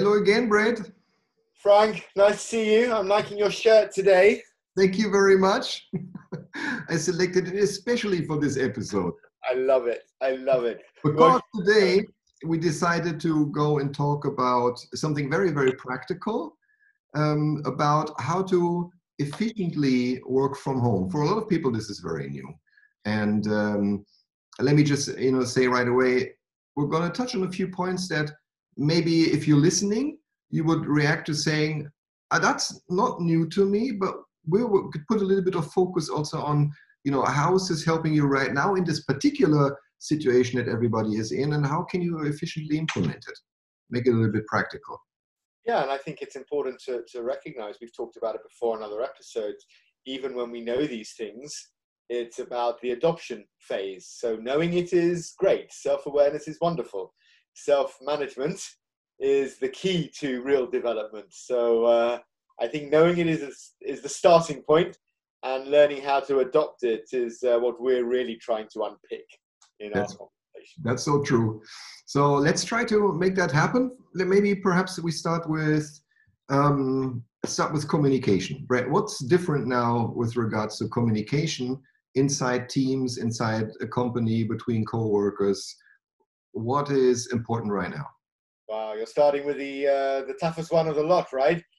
Hello again, Brad. Frank, nice to see you. I'm liking your shirt today. Thank you very much. I selected it especially for this episode. I love it. I love it. Because today we decided to go and talk about something very, very practical um, about how to efficiently work from home. For a lot of people, this is very new. And um, let me just you know say right away, we're going to touch on a few points that maybe if you're listening, you would react to saying, ah, "That's not new to me," but we could put a little bit of focus also on you know how is this helping you right now in this particular situation that everybody is in, and how can you efficiently implement it, make it a little bit practical. Yeah, and I think it's important to, to recognize, we've talked about it before in other episodes, even when we know these things, it's about the adoption phase. So knowing it is great, self awareness is wonderful, self management is the key to real development. So uh, I think knowing it is, is the starting point and learning how to adopt it is uh, what we're really trying to unpick in that's, our conversation. That's so true. So let's try to make that happen. Maybe perhaps we start with um, start with communication. Brad, what's different now with regards to communication inside teams, inside a company, between co-workers? What is important right now? Wow, you're starting with the uh, the toughest one of the lot, right?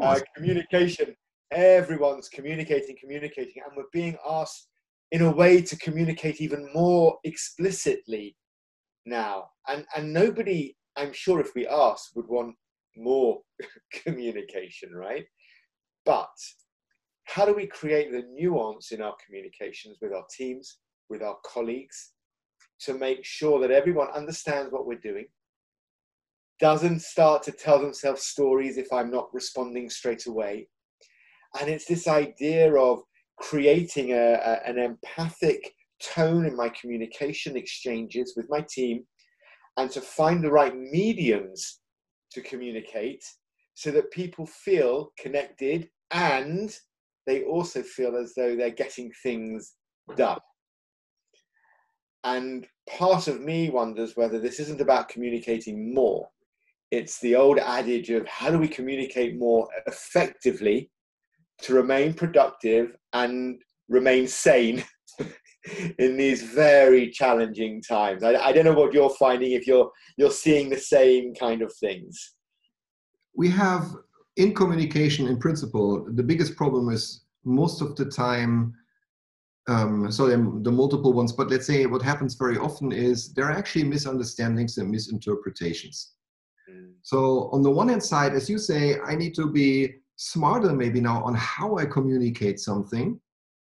Uh, communication. Everyone's communicating, communicating, and we're being asked in a way to communicate even more explicitly now. And and nobody, I'm sure, if we asked, would want more communication, right? But how do we create the nuance in our communications with our teams, with our colleagues, to make sure that everyone understands what we're doing, doesn't start to tell themselves stories if I'm not responding straight away. And it's this idea of creating a, a, an empathic tone in my communication exchanges with my team and to find the right mediums to communicate so that people feel connected and they also feel as though they're getting things done. And part of me wonders whether this isn't about communicating more. It's the old adage of how do we communicate more effectively to remain productive and remain sane in these very challenging times. I, I, don't know what you're finding if you're you're seeing the same kind of things. We have in communication, in principle, the biggest problem is most of the time. Um, so the multiple ones, but let's say what happens very often is there are actually misunderstandings and misinterpretations. Mm. So on the one hand side, as you say, I need to be smarter maybe now on how I communicate something,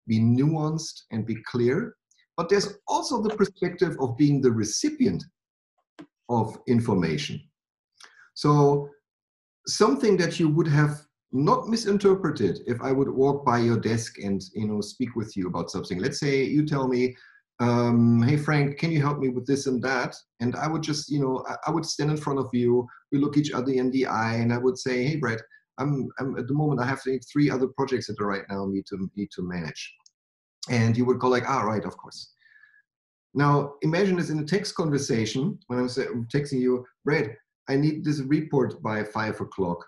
be nuanced and be clear. But there's also the perspective of being the recipient of information. So something that you would have not misinterpreted if I would walk by your desk and you know speak with you about something. Let's say you tell me, um, "Hey Frank, can you help me with this and that?" And I would just you know I, I would stand in front of you. We look each other in the eye, and I would say, "Hey Brad, I'm, I'm at the moment I have three other projects that I right now need to need to manage. And you would go like, ah, right, of course. Now imagine this in a text conversation when I'm texting you, Brad, I need this report by five o'clock.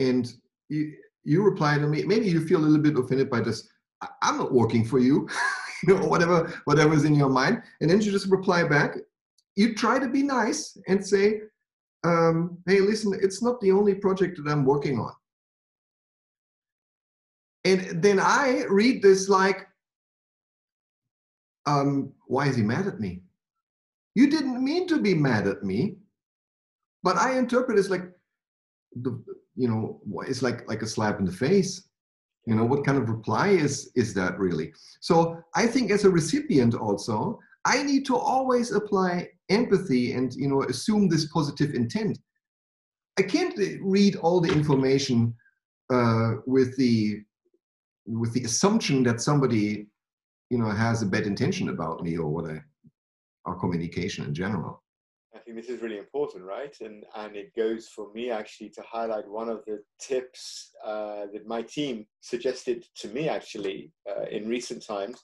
And you, you reply to me, maybe you feel a little bit offended by this. I'm not working for you, you know, whatever, whatever's in your mind. And then you just reply back. You try to be nice and say, um, hey, listen, it's not the only project that I'm working on. And then I read this like, um, why is he mad at me? You didn't mean to be mad at me, but I interpret it as like, the, you know, it's like like a slap in the face. You know, what kind of reply is is that really? So I think as a recipient also, I need to always apply empathy and you know assume this positive intent. I can't read all the information uh, with the with the assumption that somebody you know has a bad intention about me or what I our communication in general. I think this is really important, right? And and it goes for me actually to highlight one of the tips uh, that my team suggested to me actually uh, in recent times,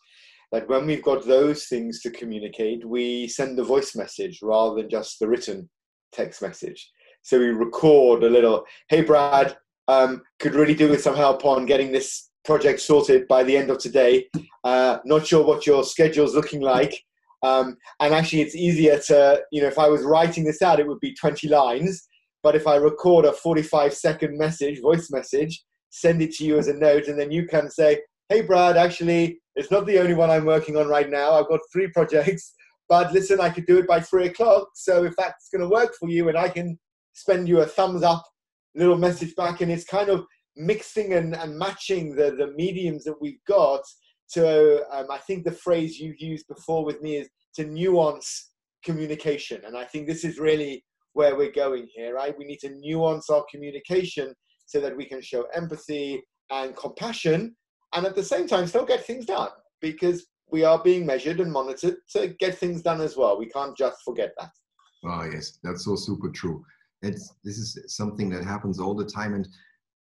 that when we've got those things to communicate, we send the voice message rather than just the written text message. So we record a little, hey, Brad, um, could really do with some help on getting this project sorted by the end of today. Uh, not sure what your schedule's looking like. Um, and actually, it's easier to, you know, if I was writing this out, it would be 20 lines. But if I record a 45 second message, voice message, send it to you as a note, and then you can say, hey, Brad, actually, it's not the only one I'm working on right now. I've got three projects, but listen, I could do it by three o'clock. So if that's going to work for you, and I can spend you a thumbs up little message back, and it's kind of mixing and, and matching the, the mediums that we've got to, um, I think the phrase you used before with me is to nuance communication. And I think this is really where we're going here, right? We need to nuance our communication so that we can show empathy and compassion and at the same time still get things done because we are being measured and monitored to get things done as well. We can't just forget that. Oh, yes, that's so super true. It's, this is something that happens all the time. And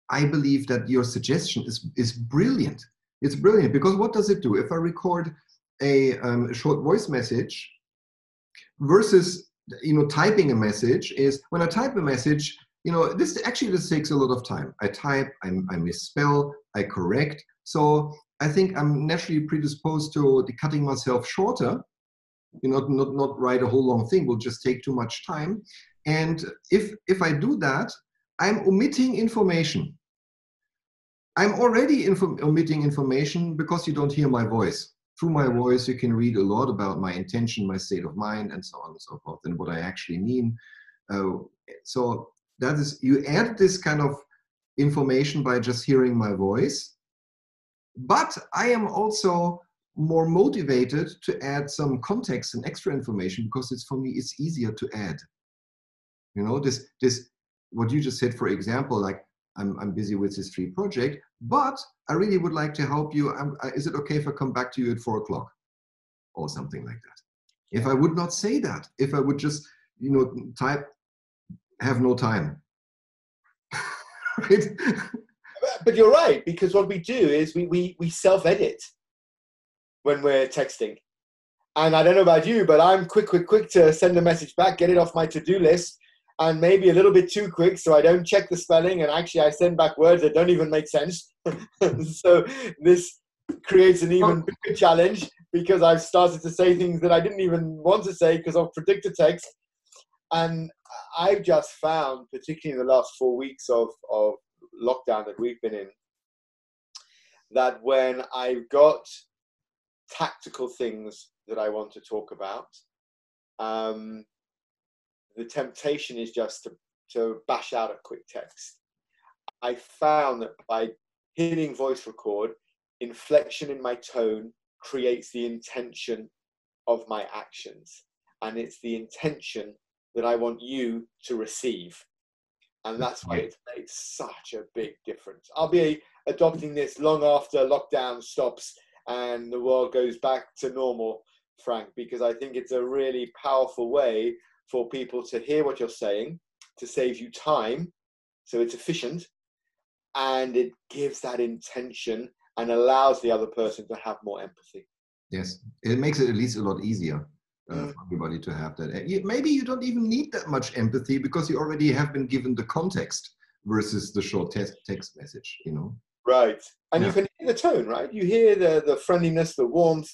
I believe that your suggestion is, is brilliant. It's brilliant because what does it do? If I record a um, short voice message versus you know typing a message is when I type a message, you know this actually this takes a lot of time. I type, I, I misspell, I correct. So I think I'm naturally predisposed to cutting myself shorter. You know, not not write a whole long thing will just take too much time. And if if I do that, I'm omitting information. I'm already info- omitting information because you don't hear my voice. Through my voice, you can read a lot about my intention, my state of mind, and so on and so forth, and what I actually mean. Uh, so that is, you add this kind of information by just hearing my voice. But I am also more motivated to add some context and extra information because it's for me it's easier to add you know this this what you just said, for example, like I'm, I'm busy with this free project, but I really would like to help you. Uh, is it okay if I come back to you at four o'clock or something like that? If I would not say that, if I would just, you know, type, have no time. right? But you're right, because what we do is we, we, we self edit when we're texting. And I don't know about you, but I'm quick, quick, quick to send a message back, get it off my to do list, and maybe a little bit too quick so I don't check the spelling and actually I send back words that don't even make sense. so this creates an even bigger challenge because I've started to say things that I didn't even want to say because of predicted text. And I've just found, particularly in the last four weeks of, of lockdown that we've been in, that when I've got tactical things that I want to talk about, um, the temptation is just to, to bash out a quick text. I found that by hitting voice record, inflection in my tone creates the intention of my actions. And it's the intention that I want you to receive. And that's why it makes such a big difference. I'll be adopting this long after lockdown stops and the world goes back to normal, Frank, because I think it's a really powerful way for people to hear what you're saying, to save you time, so it's efficient, and it gives that intention and allows the other person to have more empathy. Yes, it makes it at least a lot easier uh, mm. for everybody to have that. Maybe you don't even need that much empathy because you already have been given the context versus the short text, text message, you know? Right. And yeah. you can hear the tone, right? You hear the, the friendliness, the warmth,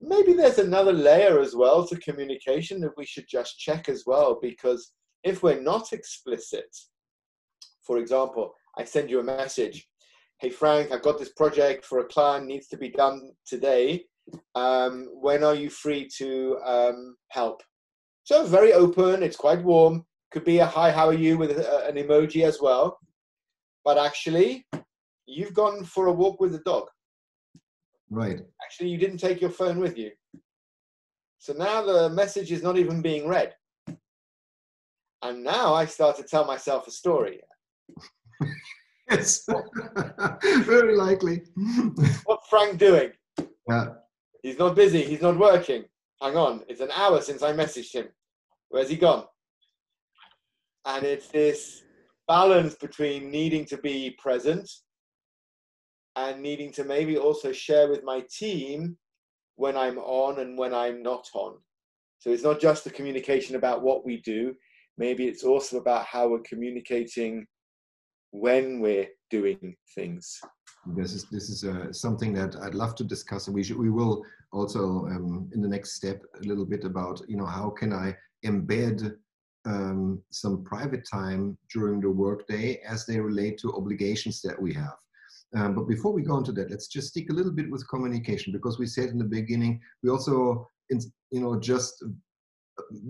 maybe there's another layer as well to communication that we should just check as well because if we're not explicit for example i send you a message hey frank i've got this project for a client needs to be done today. Um, when are you free to um, help? So very open it's quite warm. Could be a hi how are you? with a, an emoji as well. But actually you've gone for a walk with the dog Right. Actually, you didn't take your phone with you. So now the message is not even being read. And now I start to tell myself a story. yes, very likely. What's Frank doing? Yeah. He's not busy. He's not working. Hang on. It's an hour since I messaged him. Where's he gone? And it's this balance between needing to be present and needing to maybe also share with my team when I'm on and when I'm not on. So it's not just the communication about what we do, maybe it's also about how we're communicating when we're doing things. This is this is uh, something that I'd love to discuss, and we should, we will also um, in the next step a little bit about you know how can I embed um, some private time during the workday as they relate to obligations that we have. Um, but before we go into that, let's just stick a little bit with communication because we said in the beginning we also you know just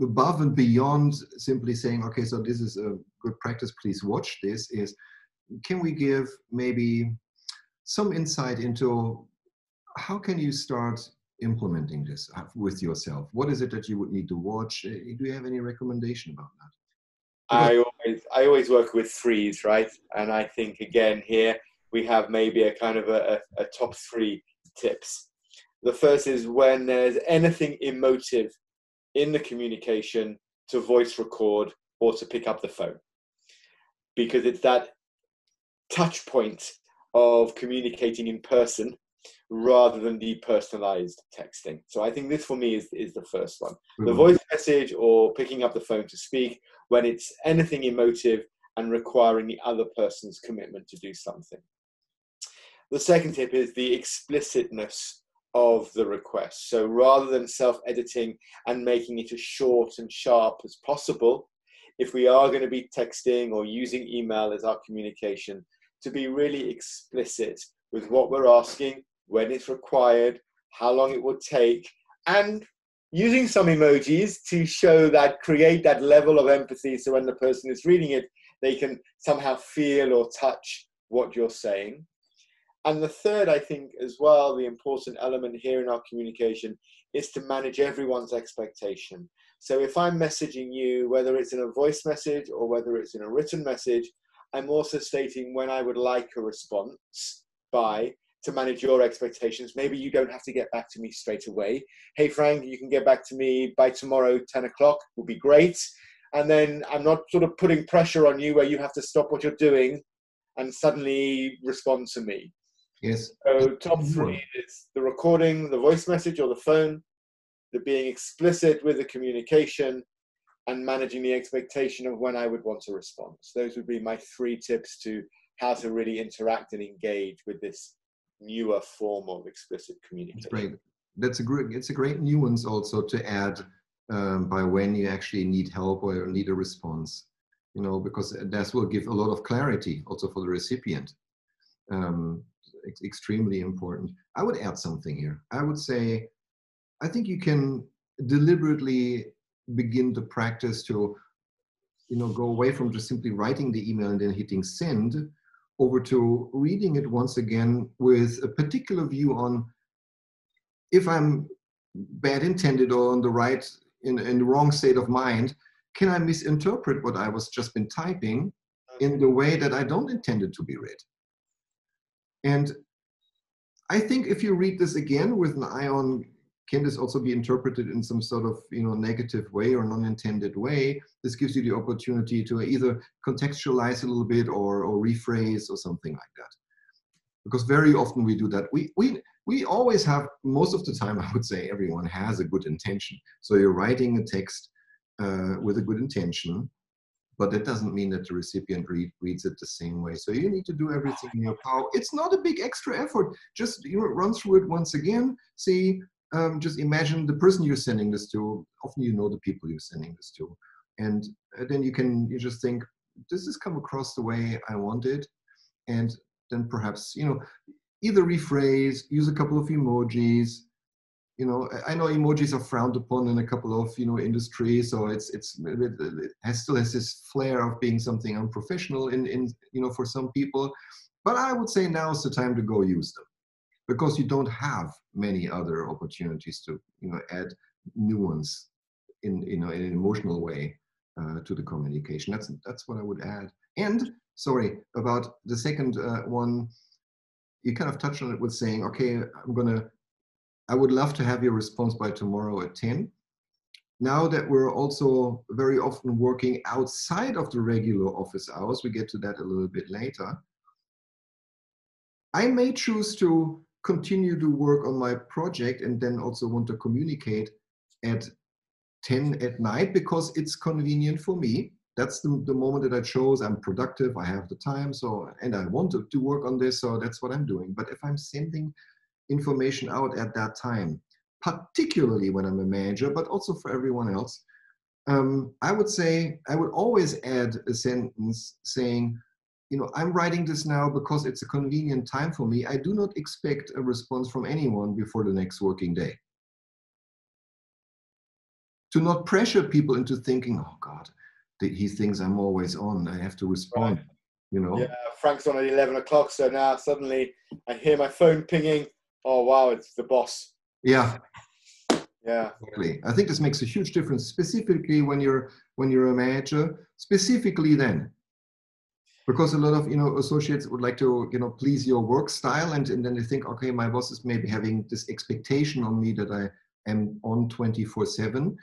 above and beyond simply saying okay so this is a good practice please watch this is can we give maybe some insight into how can you start implementing this uh, with yourself? What is it that you would need to watch? Uh, do you have any recommendation about that? I always, I always work with threes, right? And I think again here we have maybe a kind of a, a, a top three tips. The first is when there's anything emotive in the communication to voice record or to pick up the phone, because it's that touch point of communicating in person rather than depersonalized texting. So I think this for me is, is the first one. Mm-hmm. The voice message or picking up the phone to speak when it's anything emotive and requiring the other person's commitment to do something. The second tip is the explicitness of the request. So rather than self editing and making it as short and sharp as possible, if we are going to be texting or using email as our communication, to be really explicit with what we're asking, when it's required, how long it will take, and using some emojis to show that, create that level of empathy so when the person is reading it, they can somehow feel or touch what you're saying. And the third, I think, as well, the important element here in our communication is to manage everyone's expectation. So if I'm messaging you, whether it's in a voice message or whether it's in a written message, I'm also stating when I would like a response by to manage your expectations. Maybe you don't have to get back to me straight away. Hey, Frank, you can get back to me by tomorrow, 10 o'clock, would be great. And then I'm not sort of putting pressure on you where you have to stop what you're doing and suddenly respond to me. Yes. So, top three is the recording, the voice message, or the phone, the being explicit with the communication, and managing the expectation of when I would want a response. Those would be my three tips to how to really interact and engage with this newer form of explicit communication. That's great. That's a great. It's a great nuance also to add um, by when you actually need help or need a response. You know, because that will give a lot of clarity also for the recipient. Um, it's extremely important. I would add something here. I would say, I think you can deliberately begin to practice to you know go away from just simply writing the email and then hitting send over to reading it once again with a particular view on if i'm bad intended or on the right in, in the wrong state of mind can i misinterpret what i was just been typing in the way that i don't intend it to be read and i think if you read this again with an eye on can this also be interpreted in some sort of you know negative way or non-intended way? This gives you the opportunity to either contextualize a little bit or, or rephrase or something like that. Because very often we do that. We we we always have most of the time i would say everyone has a good intention. So you're writing a text uh, with a good intention but that doesn't mean that the recipient read, reads it the same way. So you need to do everything in your power. It's not a big extra effort. Just you know, run through it once again, see um, just imagine the person you're sending this to. Often you know the people you're sending this to, and uh, then you can you just think, does this come across the way I want it? And then perhaps you know either rephrase, use a couple of emojis. You know, I know emojis are frowned upon in a couple of you know industries, so it's it's it has still has this flair of being something unprofessional in in you know for some people. But I would say now is the time to go use them because you don't have many other opportunities to you know add nuance in you know in an emotional way uh, to the communication that's that's what i would add and sorry about the second uh, one you kind of touched on it with saying okay i'm gonna i would love to have your response by tomorrow at 10 now that we're also very often working outside of the regular office hours we get to that a little bit later i may choose to continue to work on my project and then also want to communicate at 10 at night because it's convenient for me that's the, the moment that I chose. I'm productive. I have the time. So, and I want to, to work on this. So that's what I'm doing. But if I'm sending information out at that time, particularly when I'm a manager, but also for everyone else, um, I would say I would always add a sentence saying, you know, I'm writing this now because it's a convenient time for me. I do not expect a response from anyone before the next working day. To not pressure people into thinking, oh God, he thinks I'm always on. I have to respond. Right. You know. Yeah, Frank's on at eleven o'clock, so now suddenly I hear my phone pinging. Oh wow, it's the boss. Yeah, yeah. Exactly. I think this makes a huge difference, specifically when you're when you're a manager, specifically then. Because a lot of you know associates would like to you know please your work style and, and then they think, okay, my boss is maybe having this expectation on me that I am on 24-7.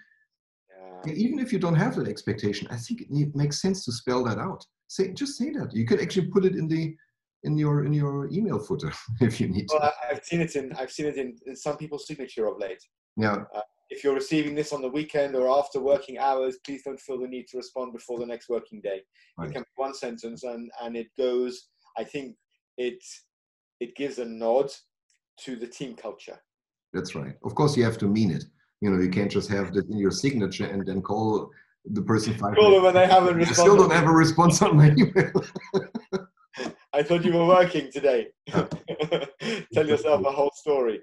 Even if you don't have that expectation, I think it makes sense to spell that out. Say just say that. You can actually put it in the in your in your email footer if you need well, to. I've seen it in I've seen it in, in some people's signature of late. Yeah. Uh, if you're receiving this on the weekend or after working hours, please don't feel the need to respond before the next working day. Right. It can be one sentence, and and it goes. I think it it gives a nod to the team culture. That's right. Of course, you have to mean it. You know, you can't just have that in your signature and then call the person five. Call them when they haven't responded. still don't have a response on my email. I thought you were working today. Tell yourself a whole story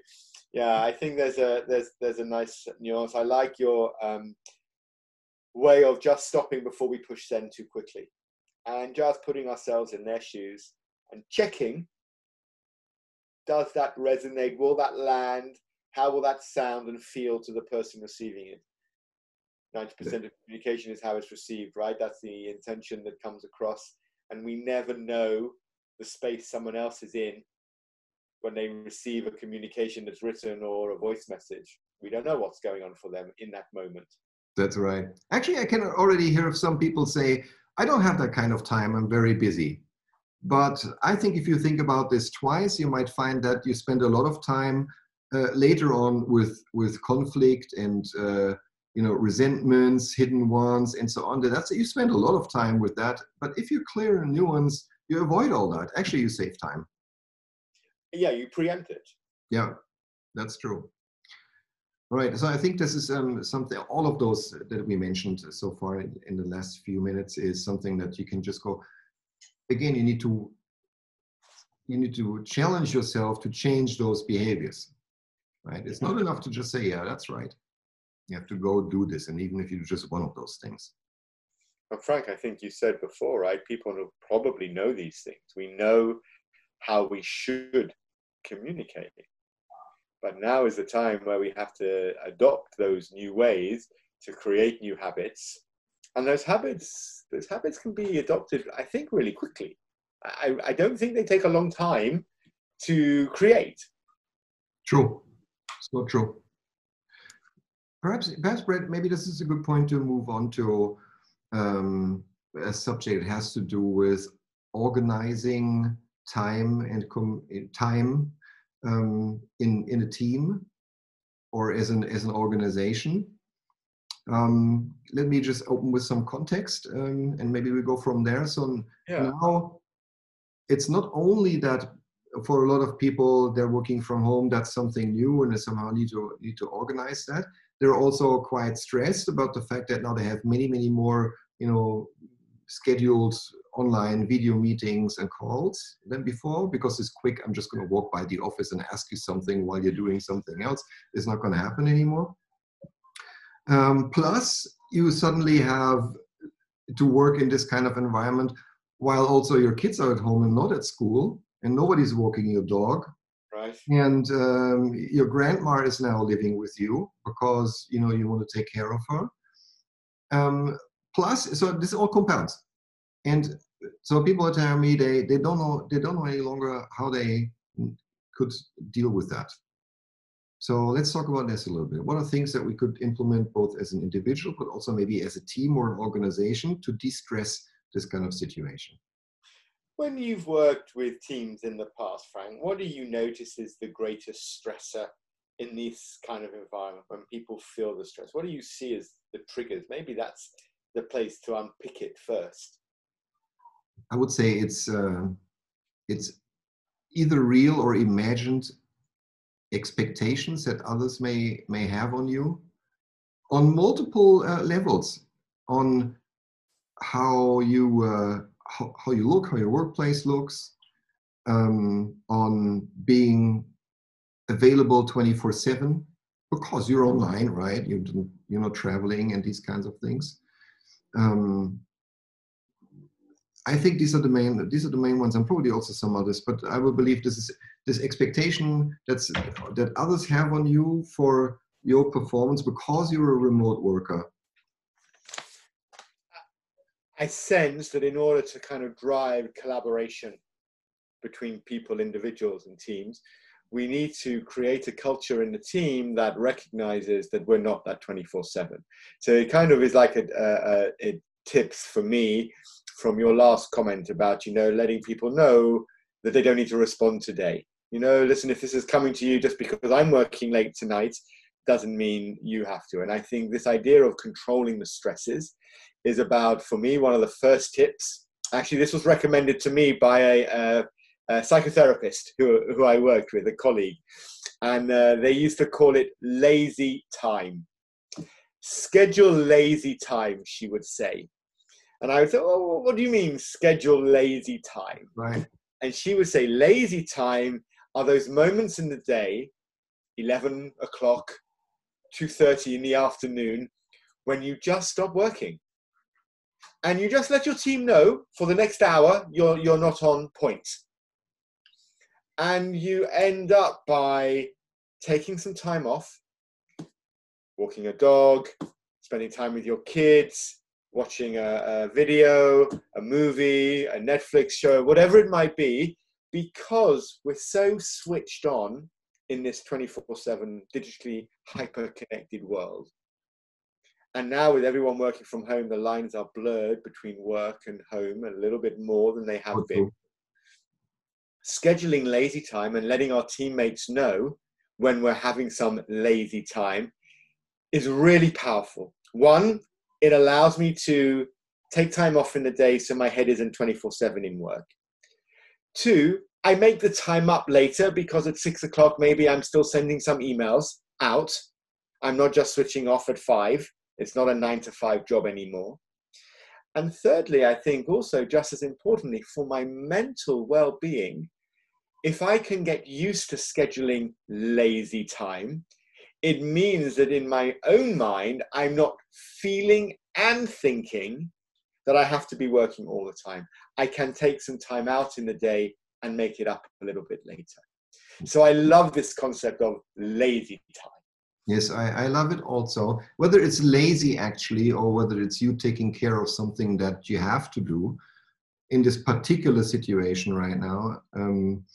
yeah, I think there's a there's there's a nice nuance. I like your um, way of just stopping before we push send too quickly, and just putting ourselves in their shoes and checking. Does that resonate? Will that land? How will that sound and feel to the person receiving it? 90% of communication is how it's received, right? That's the intention that comes across. And we never know the space someone else is in when they receive a communication that's written or a voice message. We don't know what's going on for them in that moment. That's right. Actually, I can already hear of some people say, I don't have that kind of time, I'm very busy. But I think if you think about this twice, you might find that you spend a lot of time uh, later on with, with conflict and uh, you know resentments, hidden ones, and so on. That's you spend a lot of time with that. But if you clear a nuance, you avoid all that. Actually, you save time yeah, you preempt it. Yeah, that's true. Right. So I think this is um, something. All of those that we mentioned so far in, in the last few minutes is something that you can just go. Again, you need to you need to challenge yourself to change those behaviors. Right. It's not enough to just say, "Yeah, that's right." You have to go do this, and even if you do just one of those things. Well, Frank, I think you said before, right? People probably know these things. We know how we should communicate. But now is the time where we have to adopt those new ways to create new habits. And those habits, those habits can be adopted, I think, really quickly. I, I don't think they take a long time to create. True. So true. Perhaps, perhaps, Brad, maybe this is a good point to move on to um, a subject has to do with organizing time and com- time um, in in a team or as an as an organization. Um, let me just open with some context um, and maybe we go from there. So yeah. now it's not only that for a lot of people they're working from home that's something new and they somehow need to need to organize that they're also quite stressed about the fact that now they have many many more you know scheduled online video meetings and calls than before because it's quick. I'm just going to walk by the office and ask you something while you're doing something else. It's not going to happen anymore. Um, plus, you suddenly have to work in this kind of environment while also your kids are at home and not at school, and nobody's walking your dog. Right. And um, your grandma is now living with you because you know you want to take care of her. Um, plus, so this all compounds and so people are telling me they, they don't know they don't know any longer how they could deal with that so let's talk about this a little bit what are things that we could implement both as an individual but also maybe as a team or an organization to de-stress this kind of situation when you've worked with teams in the past frank what do you notice is the greatest stressor in this kind of environment when people feel the stress what do you see as the triggers maybe that's the place to unpick it first? I would say it's uh, it's either real or imagined expectations that others may may have on you on multiple uh, levels on how you uh, how, how, you look how your workplace looks um, on being available 24 7 because you're online right you you're not traveling and these kinds of things um, I think these are the main these are the main ones, and probably also some others. But I will believe this is this expectation that's that others have on you for your performance because you're a remote worker. I sense that in order to kind of drive collaboration between people, individuals, and teams, we need to create a culture in the team that recognizes that we're not that 24 7 so it kind of is like a, a, a, tips for me from your last comment about you know letting people know that they don't need to respond today. You know listen if this is coming to you just because i'm working late tonight doesn't mean you have to. And i think this idea of controlling the stresses is about for me one of the first tips actually this was recommended to me by a, a, a psychotherapist who, who i worked with a colleague and uh, they used to call it lazy time schedule lazy time she would say and I would say, oh, what do you mean schedule lazy time? Right. And she would say, lazy time are those moments in the day, 11 o'clock, 2.30 in the afternoon, when you just stop working. And you just let your team know for the next hour you're, you're not on point. And you end up by taking some time off, walking a dog, spending time with your kids, watching a, a video, a movie, a Netflix show, whatever it might be, because we're so switched on in this 24 7 digitally hyper connected world. And now, with everyone working from home, the lines are blurred between work and home a little bit more than they have okay. been. Scheduling lazy time and letting our teammates know when we're having some lazy time is really powerful. One, it allows me to take time off in the day so my head isn't 24 7 in work. Two, I make the time up later because at six o'clock, maybe I'm still sending some emails out. I'm not just switching off at five. It's not a nine to five job anymore. And thirdly, I think also just as importantly for my mental well being, if I can get used to scheduling lazy time, it means that in my own mind, I'm not feeling and thinking that I have to be working all the time. I can take some time out in the day and make it up a little bit later. So I love this concept of lazy time. Yes, I, I love it also. Whether it's lazy actually, or whether it's you taking care of something that you have to do in this particular situation right now. Um,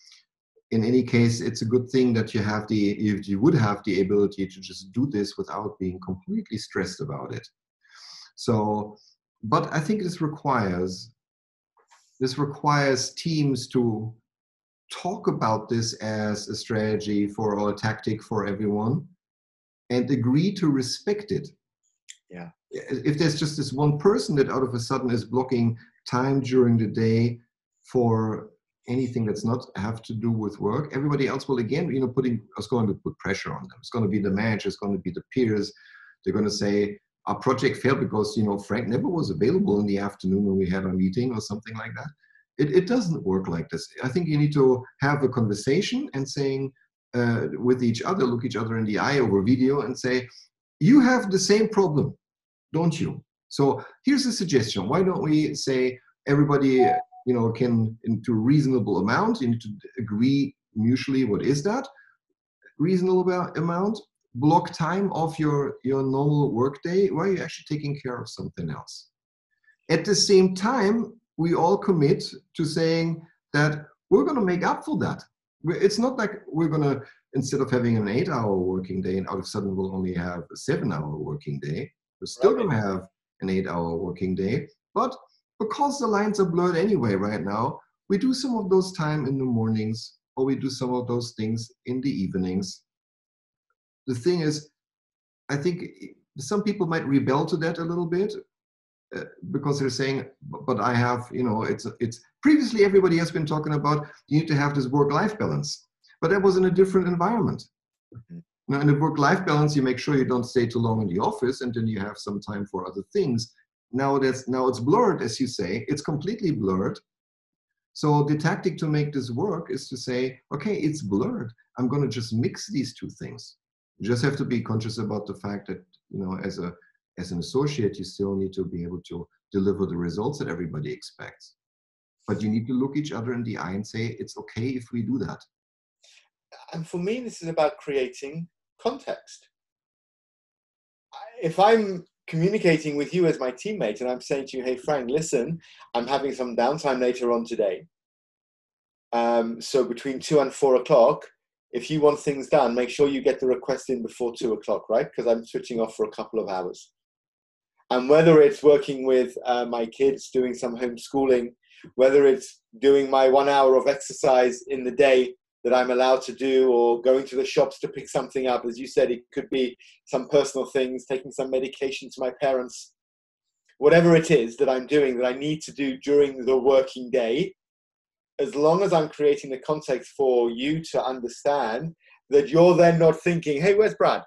in any case, it's a good thing that you have the if you would have the ability to just do this without being completely stressed about it. So, but I think this requires this requires teams to talk about this as a strategy for or a tactic for everyone and agree to respect it. Yeah. If there's just this one person that out of a sudden is blocking time during the day for anything that's not have to do with work, everybody else will again, you know, putting is going to put pressure on them. It's going to be the manager, it's going to be the peers. They're going to say, our project failed because, you know, Frank never was available in the afternoon when we had our meeting or something like that. It, it doesn't work like this. I think you need to have a conversation and saying uh, with each other, look each other in the eye over video and say, you have the same problem, don't you? So here's a suggestion. Why don't we say everybody you know, can into reasonable amount. You need to agree mutually what is that reasonable amount. Block time of your your normal workday while you're actually taking care of something else. At the same time, we all commit to saying that we're going to make up for that. It's not like we're going to instead of having an eight-hour working day, and all of a sudden we'll only have a seven-hour working day. We're still right. going to have an eight-hour working day, but because the lines are blurred anyway right now, we do some of those time in the mornings or we do some of those things in the evenings. The thing is, I think some people might rebel to that a little bit. uh, because they're saying, but I have, you know, it's it's previously everybody has been talking about you need to have this work-life balance, but that was in a different environment. Mm-hmm. Now, in the work-life balance, you make sure you don't stay too long in the office, and then you have some time for other things. Now that's now it's blurred, as you say, it's completely blurred. So the tactic to make this work is to say, okay, it's blurred. I'm going to just mix these two things. You just have to be conscious about the fact that you know, as a as an associate, you still need to be able to deliver the results that everybody expects. But you need to look each other in the eye and say, it's okay if we do that. And for me, this is about creating context. If I'm communicating with you as my teammate and I'm saying to you, hey, Frank, listen, I'm having some downtime later on today. Um, so between two and four o'clock, if you want things done, make sure you get the request in before two o'clock, right? Because I'm switching off for a couple of hours. And whether it's working with uh, my kids doing some homeschooling, whether it's doing my one hour of exercise in the day that I'm allowed to do, or going to the shops to pick something up, as you said, it could be some personal things, taking some medication to my parents, whatever it is that I'm doing that I need to do during the working day, as long as I'm creating the context for you to understand that you're then not thinking, hey, where's Brad?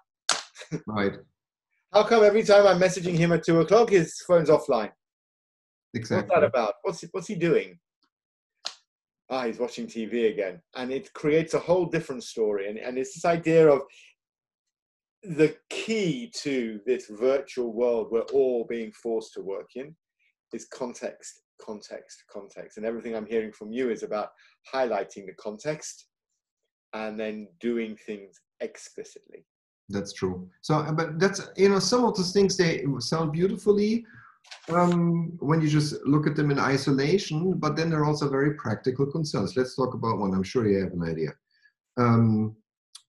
Right. How come every time I'm messaging him at two o'clock, his phone's offline? Exactly. What's that about? What's he, what's he doing? Ah, he's watching TV again, and it creates a whole different story. And and it's this idea of the key to this virtual world we're all being forced to work in is context, context, context. And everything I'm hearing from you is about highlighting the context and then doing things explicitly that's true so but that's you know some of those things they sound beautifully um, when you just look at them in isolation but then there are also very practical concerns. Let's talk about one. I'm sure you have an idea. Um,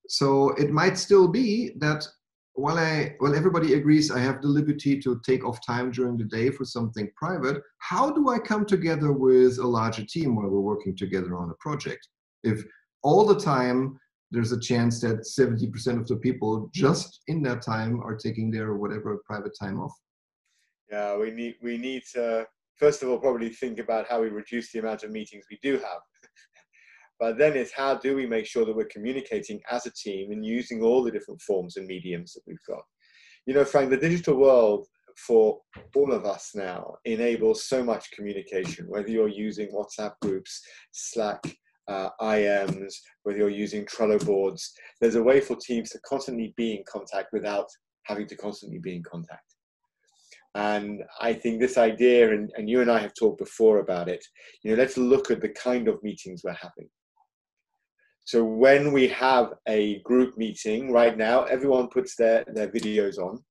so it might still be that while i while everybody agrees i have the liberty to take off time during the day for something private how do i come together with a larger team while we're working together on a project? If all the time there's a chance that 70% of the people just in that time are taking their whatever private time off. Yeah, we need we need to first of all probably think about how we reduce the amount of meetings we do have. but then it's how do we make sure that we're communicating as a team and using all the different forms and mediums that we've got. You know, Frank, the digital world for all of us now enables so much communication, whether you're using WhatsApp groups, Slack, uh, IMs, whether you're using Trello boards. There's a way for teams to constantly be in contact without having to constantly be in contact. And I think this idea, and, and you and I have talked before about it, you know, let's look at the kind of meetings we're having. So when we have a group meeting right now, everyone puts their, their videos on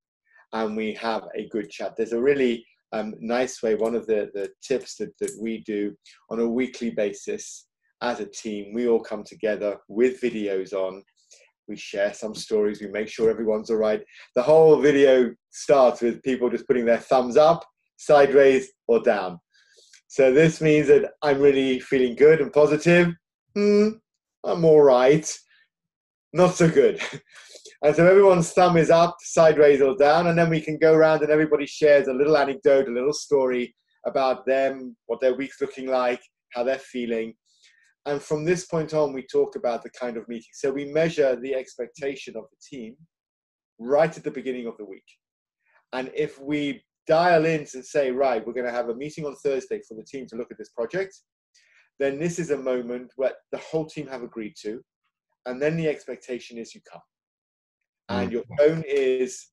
and we have a good chat. There's a really um, nice way, one of the, the tips that, that we do on a weekly basis as a team, we all come together with videos on. We share some stories. We make sure everyone's all right. The whole video starts with people just putting their thumbs up, sideways, or down. So this means that I'm really feeling good and positive. Hmm, I'm all right. Not so good. And so everyone's thumb is up, sideways, or down. And then we can go around and everybody shares a little anecdote, a little story about them, what their week's looking like, how they're feeling. And from this point on, we talk about the kind of meeting. So we measure the expectation of the team right at the beginning of the week. And if we dial in to say, right, we're going to have a meeting on Thursday for the team to look at this project, then this is a moment where the whole team have agreed to. And then the expectation is you come. And your mm-hmm. phone is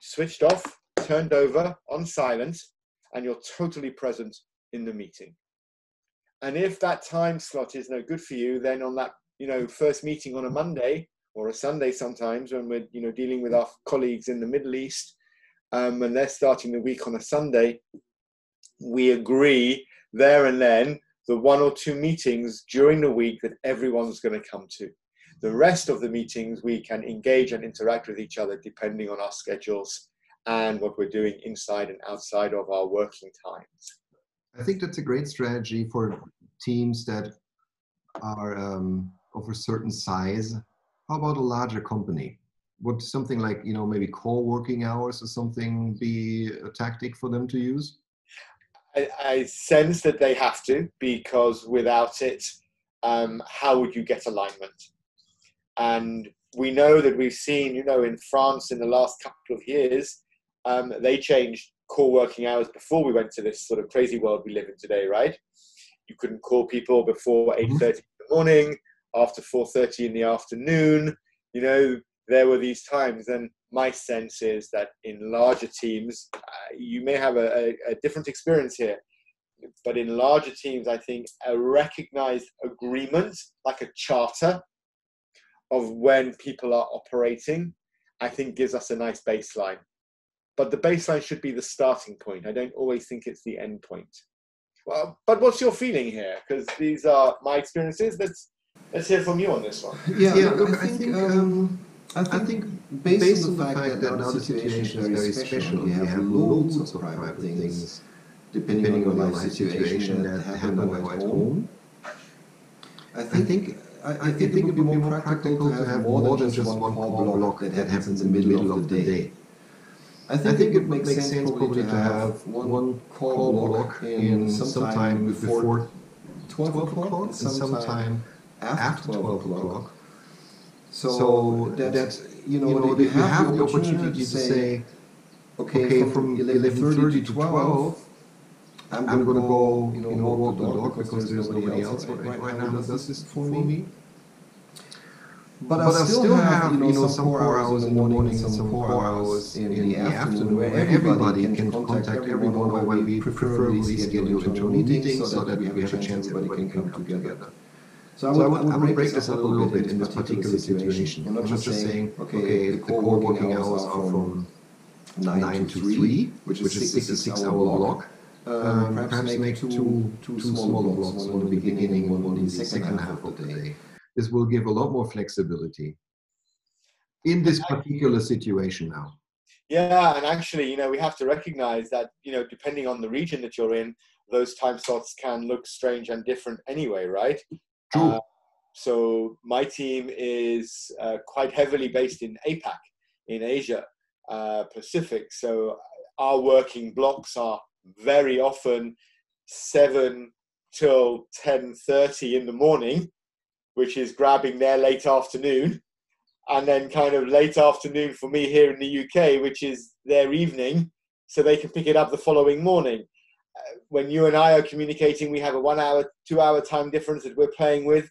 switched off, turned over on silent, and you're totally present in the meeting. And if that time slot is no good for you, then on that you know first meeting on a Monday or a Sunday sometimes when we're you know dealing with our colleagues in the Middle East um, and they're starting the week on a Sunday, we agree there and then the one or two meetings during the week that everyone's going to come to. The rest of the meetings we can engage and interact with each other depending on our schedules and what we're doing inside and outside of our working times. I think that's a great strategy for teams that are um, of a certain size. How about a larger company? Would something like you know maybe co-working hours or something be a tactic for them to use? I, I, sense that they have to because without it, um, how would you get alignment? And we know that we've seen, you know, in France in the last couple of years, um, they changed core working hours before we went to this sort of crazy world we live in today, right? You couldn't call people before 8.30 mm-hmm. in the morning, after 4.30 in the afternoon. You know, there were these times. And my sense is that in larger teams, uh, you may have a, a, a different experience here. But in larger teams, I think a recognized agreement, like a charter of when people are operating, I think gives us a nice baseline. But the baseline should be the starting point. I don't always think it's the end point. Well, but what's your feeling here? Because these are my experiences. Let's let's hear from you on this one. Yeah, yeah look, I think. Um, I think, I think based, based on the fact, fact that, now the situation is very special, we have loads of private things, depending, depending on your life situation, that happen at home. I think, I think I, I, think, it would be more practical to have more than just one core block that happens in the middle of the day. I think, I think it, makes sense, sense probably to have one core block in sometime before 12 o'clock and sometime after 12 o'clock. So that, that you know, you, know, you have, have the opportunity to say, okay, okay from 11.30 to 12, I'm, I'm going to go, you know, walk the dog because there's nobody else right, right now that does this for me. But, but I still have, you know, some four hours in the morning and some four hours in, the afternoon where everybody can contact everyone where we preferably schedule into meetings so that we have a chance everybody can come together. So I would, so I would, I would, I would break this up a little bit in this particular situation. I'm not just saying, okay, the core working hours are from 9 to 3, which is a 66 hour block. Um, perhaps make two, two small blocks, one in the beginning, one in the second half of the day. This will give a lot more flexibility in this particular situation now. Yeah, and actually, you know, we have to recognize that, you know, depending on the region that you're in, those time slots can look strange and different anyway, right? True. Uh, so my team is uh, quite heavily based in APAC, in Asia uh, Pacific. So our working blocks are very often seven till ten thirty in the morning, which is grabbing their late afternoon, and then kind of late afternoon for me here in the UK, which is their evening, so they can pick it up the following morning. Uh, when you and I are communicating, we have a one hour, two hour time difference that we're playing with.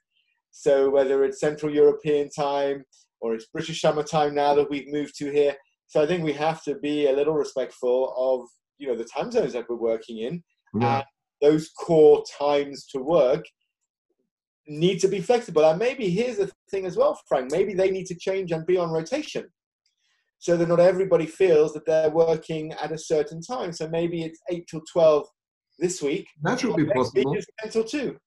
So whether it's Central European time or it's British summer time now that we've moved to here. So I think we have to be a little respectful of you know the time zones that we're working in, yeah. and those core times to work need to be flexible. And maybe here's the thing as well, Frank. Maybe they need to change and be on rotation so that not everybody feels that they're working at a certain time. So maybe it's 8 till 12 this week. That should be possible. Week 10 till 2.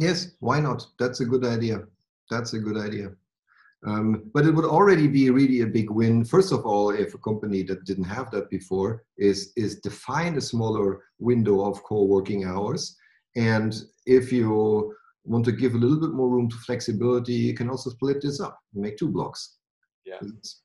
Yes, why not? That's a good idea. That's a good idea. Um, but it would already be really a big win. First of all, if a company that didn't have that before is is define a smaller window of core working hours, and if you want to give a little bit more room to flexibility, you can also split this up and make two blocks. Yeah.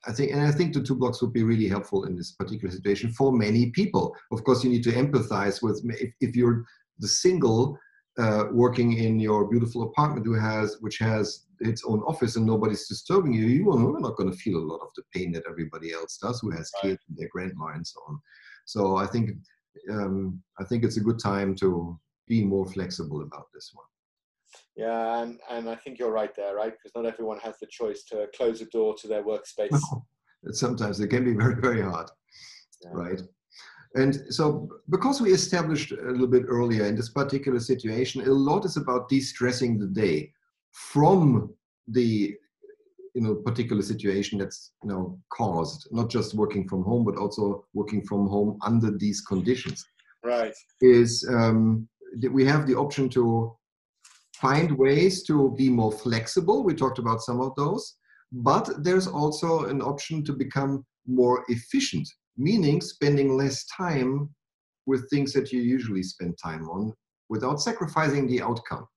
I think, and I think the two blocks would be really helpful in this particular situation for many people. Of course, you need to empathize with if, if you're the single uh, working in your beautiful apartment who has which has its own office and nobody's disturbing you, you are not going to feel a lot of the pain that everybody else does who has right. kids and their grandma and so on. So I think um, I think it's a good time to be more flexible about this one. Yeah, and, and I think you're right there, right? Because not everyone has the choice to close a door to their workspace. Sometimes it can be very, very hard, yeah. right? And so, because we established a little bit earlier in this particular situation, a lot is about de-stressing the day from the you know particular situation that's you know caused not just working from home but also working from home under these conditions right is um, we have the option to find ways to be more flexible. We talked about some of those, but there's also an option to become more efficient, meaning spending less time with things that you usually spend time on without sacrificing the outcome.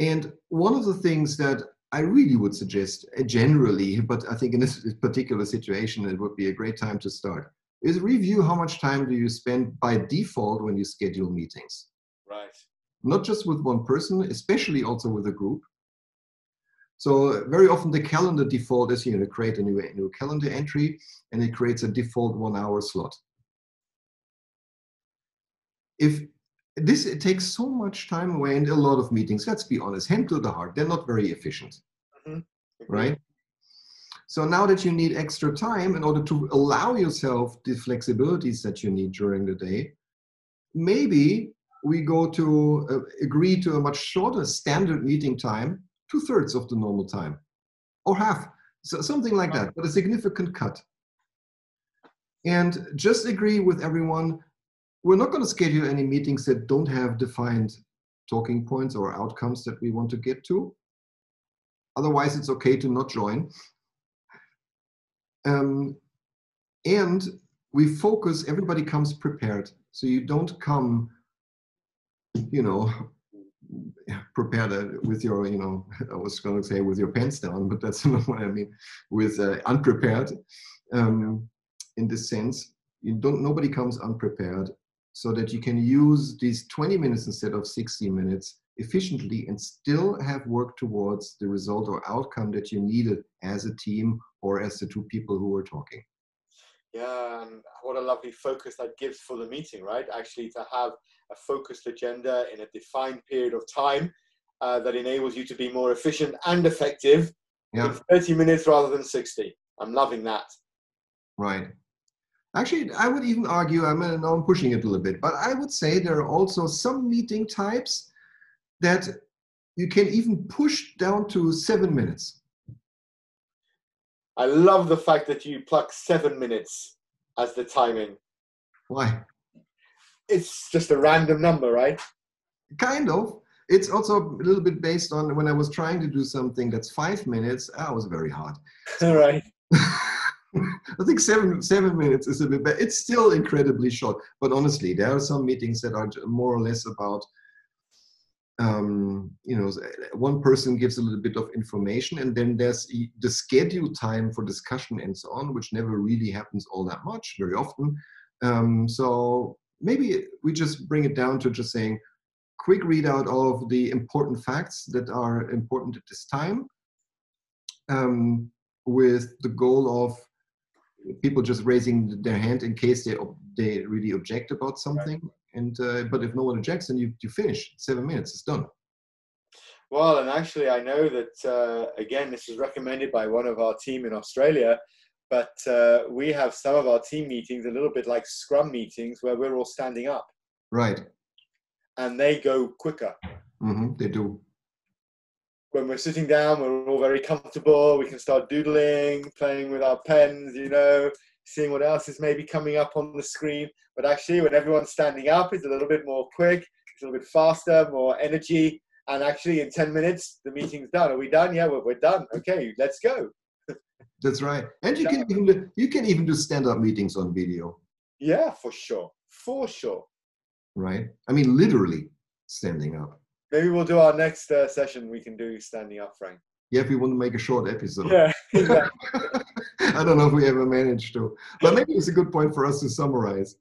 And one of the things that I really would suggest uh, generally, but I think in this particular situation, it would be a great time to start. is review how much time do you spend by default when you schedule meetings. Right. Not just with one person, especially also with a group. So very often the calendar default is you know create a new, a new calendar entry and it creates a default one hour slot. If this it takes so much time away and a lot of meetings, let's be honest, hand to the heart, they're not very efficient. Mm-hmm. Right? So now that you need extra time in order to allow yourself the flexibilities that you need during the day, maybe we go to uh, agree to a much shorter standard meeting time, two thirds of the normal time, or half, so something like that, but a significant cut. And just agree with everyone. We're not going to schedule any meetings that don't have defined talking points or outcomes that we want to get to. Otherwise, it's okay to not join. Um, and we focus, everybody comes prepared. So you don't come, you know, prepared with your, you know, I was going to say with your pants down, but that's not what I mean, with uh, unprepared um, in this sense. You don't, nobody comes unprepared so that you can use these 20 minutes instead of 60 minutes efficiently and still have worked towards the result or outcome that you needed as a team or as the two people who were talking. Yeah, and what a lovely focus that gives for the meeting, right? Actually, to have a focused agenda in a defined period of time uh, that enables you to be more efficient and effective yeah. in 30 minutes rather than 60. I'm loving that. Right. Actually, I would even argue, I mean, I'm pushing it a little bit, but I would say there are also some meeting types that you can even push down to seven minutes. I love the fact that you pluck seven minutes as the timing. Why? It's just a random number, right? Kind of. It's also a little bit based on when I was trying to do something that's five minutes, ah, I was very hard. All right. I think seven seven minutes is a bit better. It's still incredibly short, but honestly, there are some meetings that are more or less about um, you know, one person gives a little bit of information, and then there's the schedule time for discussion and so on, which never really happens all that much, very often. Um, so maybe we just bring it down to just saying, quick readout of the important facts that are important at this time, um, with the goal of people just raising their hand in case they they really object about something. And uh, but if no one objects, then you you finish seven minutes. It's done. Well, and actually, I know that uh, again, this is recommended by one of our team in Australia. But uh, we have some of our team meetings a little bit like Scrum meetings where we're all standing up. Right. And they go quicker. Mm-hmm, they do. When we're sitting down, we're all very comfortable. We can start doodling, playing with our pens, you know, seeing what else is maybe coming up on the screen. But actually, when everyone's standing up, it's a little bit more quick, it's a little bit faster, more energy. And actually, in 10 minutes, the meeting's done. Are we done? Yeah, we're, we're done. Okay, let's go. That's right. And you can even you can even do stand-up meetings on video. Yeah, for sure. For sure. Right. I mean, literally standing up. Maybe we'll do our next uh, session. We can do standing up, Frank. Yeah, if we want to make a short episode. Yeah, exactly. I don't know if we ever managed to, but maybe it's a good point for us to summarize.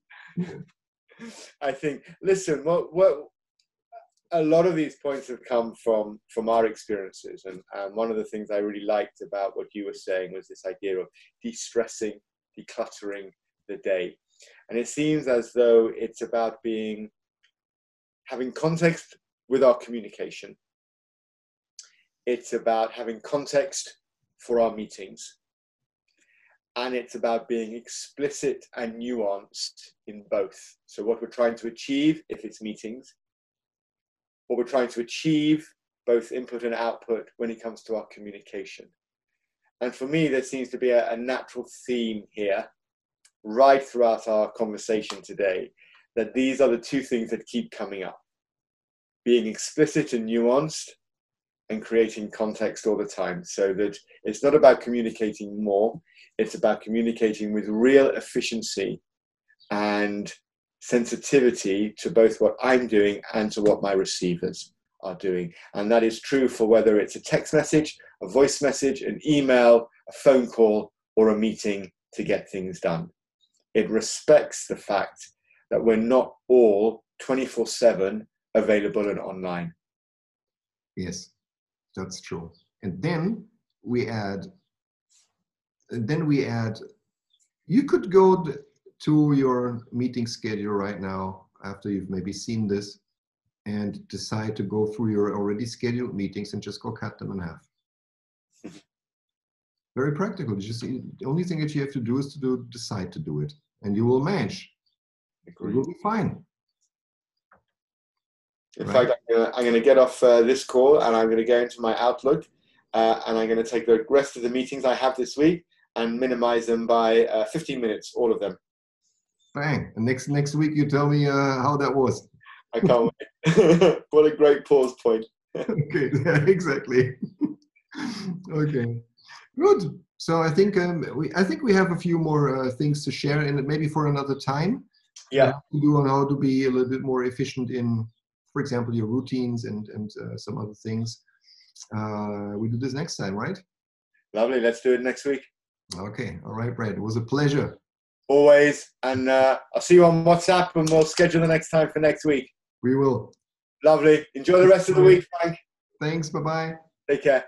I think. Listen, what what a lot of these points have come from from our experiences, and um, one of the things I really liked about what you were saying was this idea of de-stressing, decluttering the day, and it seems as though it's about being having context with our communication it's about having context for our meetings. And it's about being explicit and nuanced in both. So, what we're trying to achieve, if it's meetings, what we're trying to achieve, both input and output, when it comes to our communication. And for me, there seems to be a, a natural theme here, right throughout our conversation today, that these are the two things that keep coming up being explicit and nuanced, and creating context all the time so that it's not about communicating more, it's about communicating with real efficiency and sensitivity to both what I'm doing and to what my receivers are doing. And that is true for whether it's a text message, a voice message, an email, a phone call, or a meeting to get things done. it respects the fact that we're not all 24 7 available and online. Yes, that's true. And then we add, and then we add, you could go to your meeting schedule right now after you've maybe seen this and decide to go through your already scheduled meetings and just go cut them in half. Very practical. Just the only thing that you have to do is to do, decide to do it, and you will manage. Agreed. It will be fine. In right. fact, I'm going to get off uh, this call and I'm going to go into my Outlook uh, and I'm going to take the rest of the meetings I have this week and minimize them by uh, 15 minutes, all of them. Bang. And next next week you tell me uh, how that was. I can't wait. what a great pause point. okay, yeah, exactly. okay, good. So I think um, we I think we have a few more uh, things to share, and maybe for another time. Yeah. To do on how to be a little bit more efficient in, for example, your routines and and uh, some other things. Uh, we do this next time, right? Lovely. Let's do it next week. Okay. All right, Brad. It was a pleasure. Always. And uh, I'll see you on WhatsApp and we'll schedule the next time for next week. We will. Lovely. Enjoy the rest of the week, Frank. Thanks. Bye bye. Take care.